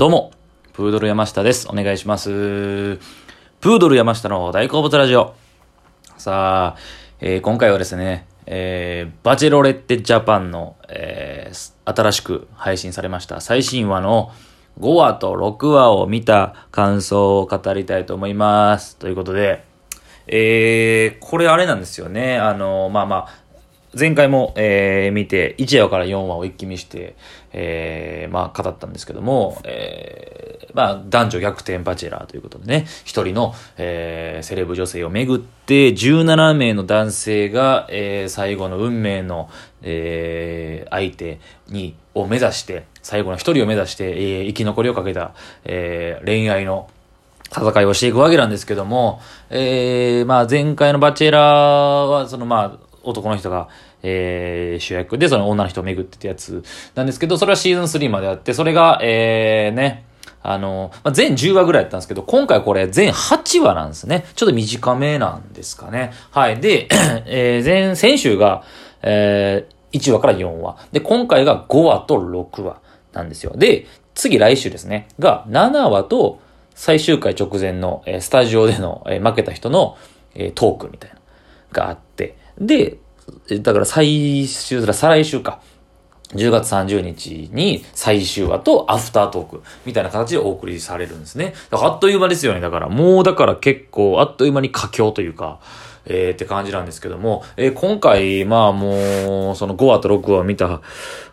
どうも、プードル山下です。お願いします。プードル山下の大好物ラジオ。さあ、えー今回はですね、えーバチェロレッテジャパンの、えー新しく配信されました最新話の5話と6話を見た感想を語りたいと思います。ということで、えー、これあれなんですよね。あの、まあまあ、前回も、えー見て、1話から4話を一気見して、えーまあ、語ったんですけども、えーまあ、男女逆転バチェラーということでね、一人の、えーセレブ女性をめぐって、17名の男性が、えー最後の運命の、えー相手に、を目指して、最後の一人を目指して、えー生き残りをかけた、えー恋愛の、戦いをしていくわけなんですけども、えー、まあ前回のバチェラーは、そのまあ、男の人が、えー、主役で、その女の人を巡ってたやつなんですけど、それはシーズン3まであって、それが、えー、ね、あの、まあ、全10話ぐらいやったんですけど、今回これ全8話なんですね。ちょっと短めなんですかね。はい。で、えー、前、先週が、えー、1話から4話。で、今回が5話と6話なんですよ。で、次来週ですね。が7話と最終回直前の、えースタジオでの、えー負けた人の、えートークみたいな、があって。で、だから最終、再来週か。10月30日に最終話とアフタートークみたいな形でお送りされるんですね。だからあっという間ですよね。だからもうだから結構あっという間に佳境というか、えー、って感じなんですけども、えー今回まあもうその5話と6話を見た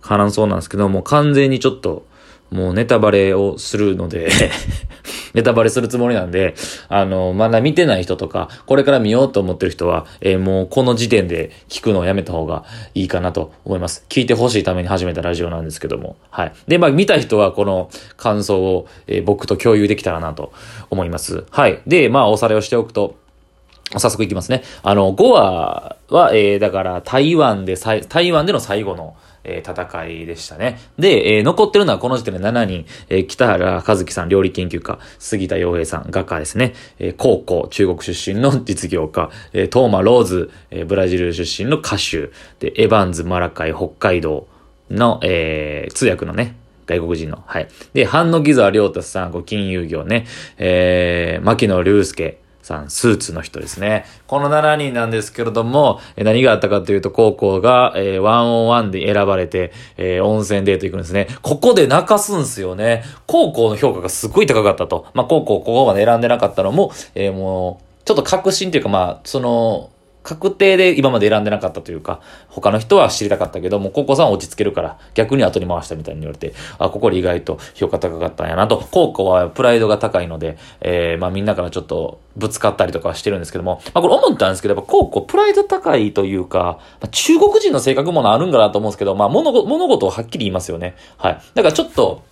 感想なんですけども、完全にちょっともうネタバレをするので、ネタバレするつもりなんで、あの、まだ見てない人とか、これから見ようと思ってる人は、えーもうこの時点で聞くのをやめた方がいいかなと思います。聞いてほしいために始めたラジオなんですけども。はい。で、まあ見た人はこの感想を、えー僕と共有できたらなと思います。はい。で、まあおさらいをしておくと、早速いきますね。あの、5話は、えー、だから台湾で、台湾での最後の、えー戦いでしたね。で、えー残ってるのはこの時点で7人、えー北原和樹さん、料理研究家、杉田洋平さん、画家ですね、えー、高校、中国出身の実業家、えートーマ・ローズ、えーブラジル出身の歌手、で、エヴァンズ・マラカイ、北海道の、えー通訳のね、外国人の。はい。で、半野木沢亮太さん、ご金融業ね。えー、牧野隆介さん、スーツの人ですね。この7人なんですけれども、何があったかというと、高校が、えー、ワンオンワンで選ばれて、えー温泉デート行くんですね。ここで泣かすんすよね。高校の評価がすっごい高かったと。まあ、高校ここまで選んでなかったのも、えーもう、ちょっと確信というか、まあ、その、確定で今まで選んでなかったというか、他の人は知りたかったけども、高校さんは落ち着けるから、逆に後に回したみたいに言われて、あ、ここで意外と評価高かったんやなと。高校はプライドが高いので、えー、まあみんなからちょっとぶつかったりとかしてるんですけども、まあこれ思ったんですけど、やっぱ高校プライド高いというか、まあ、中国人の性格ものあるんかなと思うんですけど、まあ物物事をはっきり言いますよね。はい。だからちょっと、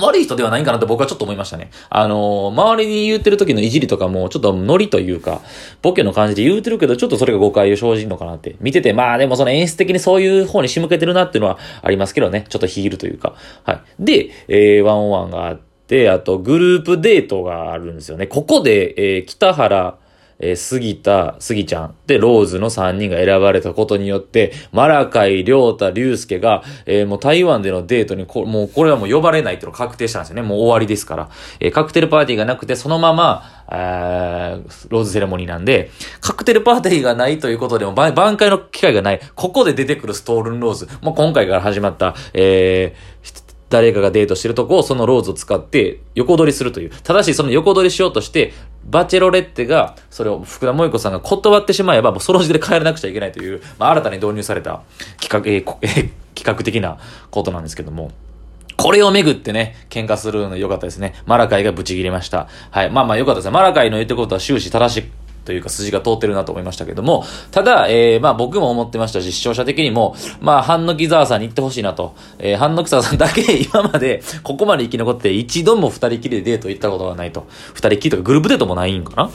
悪い人ではないんかなと僕はちょっと思いましたね。あのー周りに言ってる時のいじりとかも、ちょっとノリというか、ボケの感じで言うてるけど、ちょっとそれが誤解を生じるのかなって。見てて、まあでもその演出的にそういう方に仕向けてるなっていうのはありますけどね。ちょっとヒールというか。はい。で、えー、ワンオンワンがあって、あとグループデートがあるんですよね。ここで、えー、北原、えー杉田、杉ちゃん、で、ローズの3人が選ばれたことによって、マラカイ、リョウタ、リュウスケが、えーもう台湾でのデートにこ、もうこれはもう呼ばれないっていうのが確定したんですよね。もう終わりですから。えーカクテルパーティーがなくて、そのまま、えーローズセレモニーなんで、カクテルパーティーがないということでも、挽回の機会がない。ここで出てくるストールンローズ。もう今回から始まった、えー誰かがデートしてるとこをそのローズを使って横取りするという。ただしその横取りしようとして、バチェロレッテが、それを福田萌子さんが断ってしまえば、もうその時点で帰らなくちゃいけないという、まあ新たに導入された企画、えー え企画的なことなんですけども。これをめぐってね、喧嘩するの良かったですね。マラカイがブチ切れました。はい。まあまあ良かったですね。マラカイの言ってることは終始正しいというか筋が通ってるなと思いましたけども、ただ、えー、まあ僕も思ってましたし、視聴者的にも、まあ、ハンノキザワさんに行ってほしいなと。えー、ハンノキザワさんだけ 今まで、ここまで生き残って一度も二人きりでデート行ったことがないと。二人きりとかグループデートもないんかな？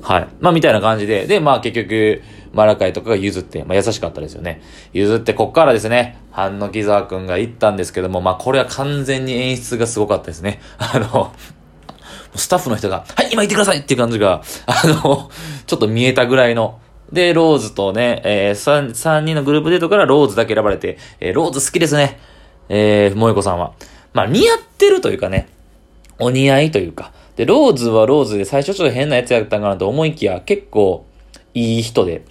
はい。まあ、みたいな感じで。で、まあ、結局、マラカイとかが譲って、まあ、優しかったですよね。譲って、こっからですね、ハンノキザワくんが行ったんですけども、まあ、これは完全に演出がすごかったですね。あの、スタッフの人が、はい、今行ってくださいっていう感じが、あの、ちょっと見えたぐらいの。で、ローズとね、えー、3、三人のグループデートからローズだけ選ばれて、えー、ローズ好きですね。えー、萌子さんは。まあ、似合ってるというかね、お似合いというか。で、ローズはローズで最初ちょっと変なやつやったんかなと思いきや、結構いい人で。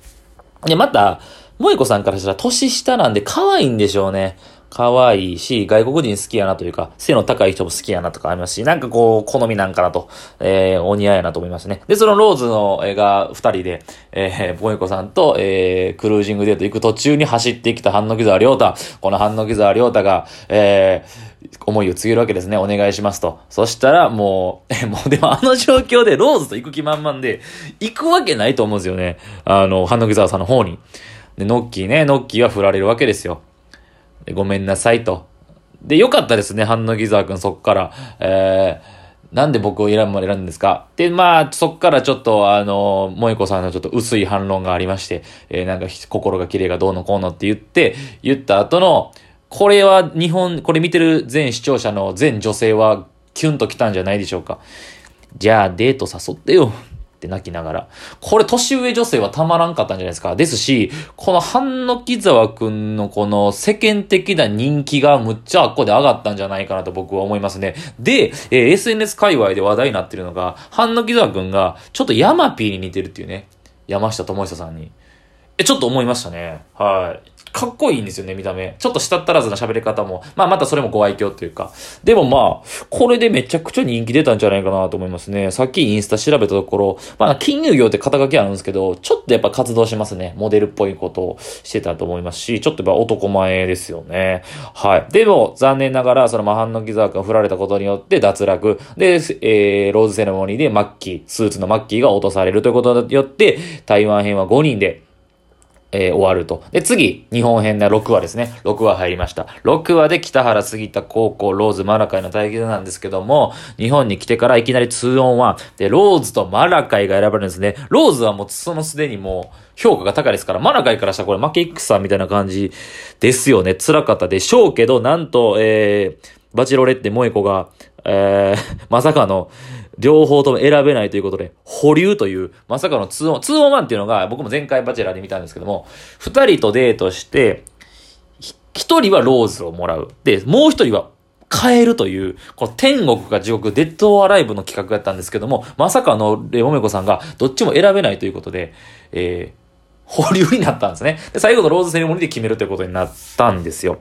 で、また、萌子さんからしたら年下なんで可愛いんでしょうね。可愛いし、外国人好きやなというか、背の高い人も好きやなとかありますし、なんかこう、好みなんかなと、えー、お似合いやなと思いますね。で、そのローズの絵が二人で、えー、ボイコさんと、えー、クルージングデート行く途中に走ってきた半野木沢亮太。この半野木沢亮太が、えー、思いを告げるわけですね。お願いしますと。そしたら、もう、え、もうでもあの状況でローズと行く気満々で、行くわけないと思うんですよね。あの、半野木沢さんの方に。で、ノッキーね、ノッキーは振られるわけですよ。ごめんなさいと。で、よかったですね、ハンノギザー君そっから。えー、なんで僕を選ぶまで選んですか？で、まあ、そっからちょっと、あの、萌子さんのちょっと薄い反論がありまして、えー、なんか、心が綺麗がどうのこうのって言って、言った後の、これは日本、これ見てる全視聴者の全女性はキュンときたんじゃないでしょうか。じゃあ、デート誘ってよ。って泣きながら。これ年上女性はたまらんかったんじゃないですか。ですし、この半の木沢くんのこの世間的な人気がむっちゃあっこで上がったんじゃないかなと僕は思いますね。で、えー、SNS 界隈で話題になってるのが、半の木沢くんがちょっとヤマピーに似てるっていうね。山下智久さんに。え、ちょっと思いましたね。はい。かっこいいんですよね、見た目。ちょっとしたったらずな喋り方も。まあ、またそれもご愛嬌というか。でもまあ、これでめちゃくちゃ人気出たんじゃないかなと思いますね。さっきインスタ調べたところ、まあ、金融業って肩書きあるんですけど、ちょっとやっぱ活動しますね。モデルっぽいことをしてたと思いますし、ちょっとやっぱ男前ですよね。はい。でも、残念ながら、そのマハンのギザーが振られたことによって脱落。で、えー、ローズセレモニーでマッキー、スーツのマッキーが落とされるということによって、台湾編は5人で、えー、終わると。で、次、日本編で6話ですね。6話入りました。6話で北原杉田高校ローズマラカイの対決なんですけども、日本に来てからいきなり2オン1。で、ローズとマラカイが選ばれるんですね。ローズはもうそのすでにもう評価が高いですから、マラカイからしたらこれ負け戦みたいな感じですよね。辛かったでしょうけど、なんと、えー、バチロレッテ萌子が、えー、まさかの、両方とも選べないということで、保留という、まさかの2オン、2オン1っていうのが、僕も前回バチェラーで見たんですけども、2人とデートして、1人はローズをもらう。で、もう1人は変えるという、この天国か地獄、デッドアライブの企画やったんですけども、まさかのレオメコさんがどっちも選べないということで、えー、保留になったんですね。で、最後のローズセレモニーで決めるということになったんですよ。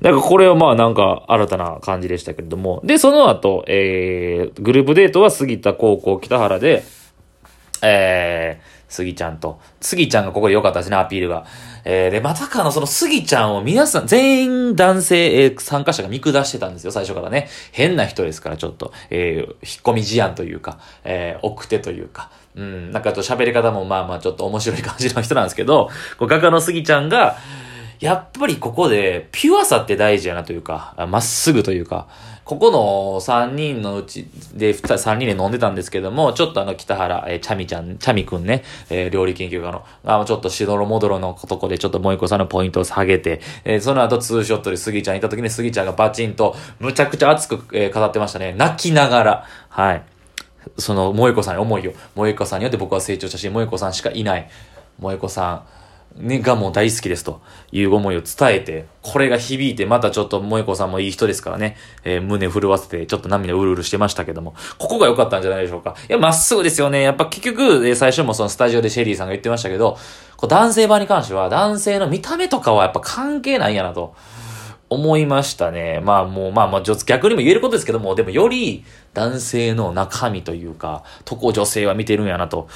だからこれはまあなんか新たな感じでしたけれども。で、その後、えー、グループデートは杉田高校北原で、えー、杉ちゃんと。杉ちゃんがここで良かったですね、アピールが。えー、で、まさかのその杉ちゃんを皆さん、全員男性、えー、参加者が見下してたんですよ、最初からね。変な人ですから、ちょっと、えー、引っ込み思案というか、えー、奥手というか、うん、なんかと喋り方もまあまあちょっと面白い感じの人なんですけど、こう画家の杉ちゃんが、やっぱりここで、ピュアさって大事やなというか、まっすぐというか、ここの3人のうちで、3人で飲んでたんですけども、ちょっとあの、北原、えー、チャミちゃん、チャミくんね、えー、料理研究家の、あちょっとしどろもどろのとこで、ちょっともう一個さんのポイントを下げて、えー、その後ツーショットで杉ちゃんいた時に杉ちゃんがバチンと、むちゃくちゃ熱く、えー、語ってましたね。泣きながら、はい。その、萌子さんに思いを、萌子さんによって僕は成長したし、萌子さんしかいない。萌子さん、ね、がもう大好きですという思いを伝えて、これが響いて、またちょっと萌子さんもいい人ですからね、えー、胸震わせて、ちょっと涙うるうるしてましたけども、ここが良かったんじゃないでしょうか。いや、まっすぐですよね。やっぱ結局、え、最初もそのスタジオでシェリーさんが言ってましたけど、こう男性版に関しては、男性の見た目とかはやっぱ関係ないんやなと。思いましたね。まあもう、まあまあ、逆にも言えることですけども、でもより男性の中身というか、とこ女性は見てるんやなと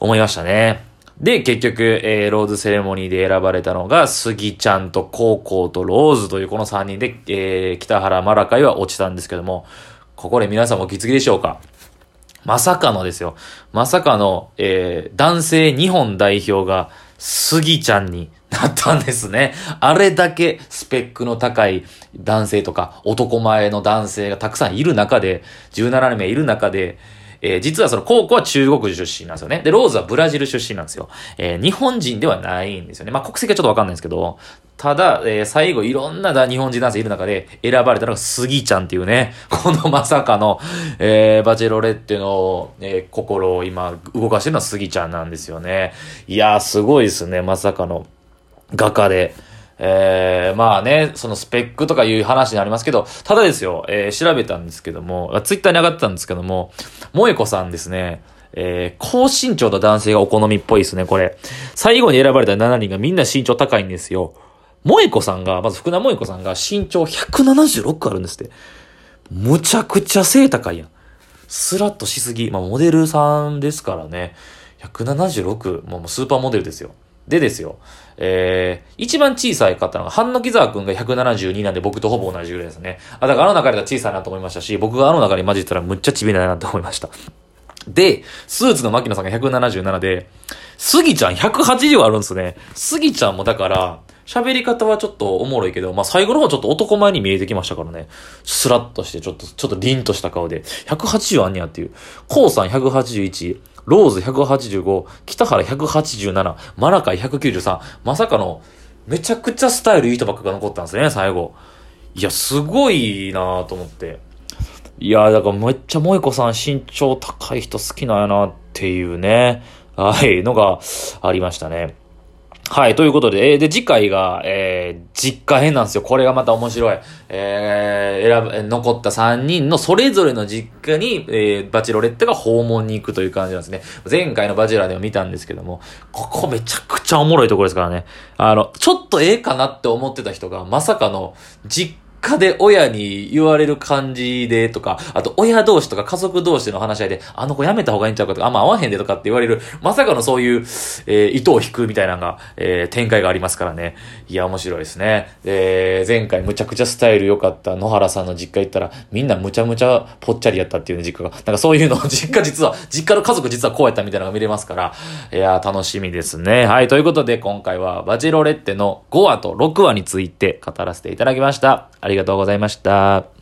思いましたね。で、結局、えー、ローズセレモニーで選ばれたのが、杉ちゃんとコーコーとローズというこの3人で、えー、北原マラカイは落ちたんですけども、ここで皆さんも気づきでしょうか？まさかのですよ。まさかの、えー、男性日本代表が、杉ちゃんになったんですね。あれだけスペックの高い男性とか、男前の男性がたくさんいる中で、17名いる中で、えー、実はその高校は中国出身なんですよね。で、ローズはブラジル出身なんですよ。えー、日本人ではないんですよね。まあ、国籍はちょっとわかんないんですけど、ただ、えー、最後いろんな日本人男性いる中で選ばれたのがスギちゃんっていうね、このまさかの、えー、バチェロレッテの、えー、心を今動かしてるのはスギちゃんなんですよね。いやー、すごいですね。まさかの画家で。えー、まあね、そのスペックとかいう話になりますけど、ただですよ、えー、調べたんですけども、ツイッターに上がってたんですけども、萌子さんですね、えー、高身長の男性がお好みっぽいですね、これ。最後に選ばれた7人がみんな身長高いんですよ。萌子さんが、まず福田萌子さんが身長176あるんですって。むちゃくちゃ背高いやん。スラッとしすぎ。まあ、モデルさんですからね。176、もうスーパーモデルですよ。でですよ。えー、一番小さい方のが、半野木沢くんが172なんで僕とほぼ同じぐらいですね。あ、だからあの中では小さいなと思いましたし、僕があの中に混じったらむっちゃちびないなと思いました。で、スーツの牧野さんが177で、スギちゃん180あるんですね。スギちゃんもだから、喋り方はちょっとおもろいけど、まあ、最後の方ちょっと男前に見えてきましたからね。スラッとして、ちょっと、ちょっと凛とした顔で、180あんねやっていう。コウさん181、ローズ185、北原187、マラカイ193、まさかの、めちゃくちゃスタイルいい人ばっかが残ったんですね、最後。いや、すごいなと思って。いや、だからめっちゃ萌子さん身長高い人好きなんやなっていうね、はい、のがありましたね。はい、ということで、えー、で、次回が、えー、実家編なんですよ。これがまた面白い。えー、選ぶ、残った3人のそれぞれの実家に、えー、バチロレッテが訪問に行くという感じなんですね。前回のバチェラーでも見たんですけども、ここめちゃくちゃおもろいところですからね。あの、ちょっとええかなって思ってた人が、まさかの、実家で親に言われる感じでとか、あと親同士とか家族同士の話し合いで、あの子やめた方がいいんちゃうかとか、あんま合わへんでとかって言われる、まさかのそういう、えー、糸を引くみたいなのが、えー、展開がありますからね。いや、面白いですね。えー、前回むちゃくちゃスタイル良かった野原さんの実家行ったら、みんなむちゃむちゃぽっちゃりやったっていうね、実家が。なんかそういうの、実家実は、実家の家族実はこうやったみたいなのが見れますから、いや、楽しみですね。はい、ということで今回はバチロレッテの5話と6話について語らせていただきました。ありがとうございました。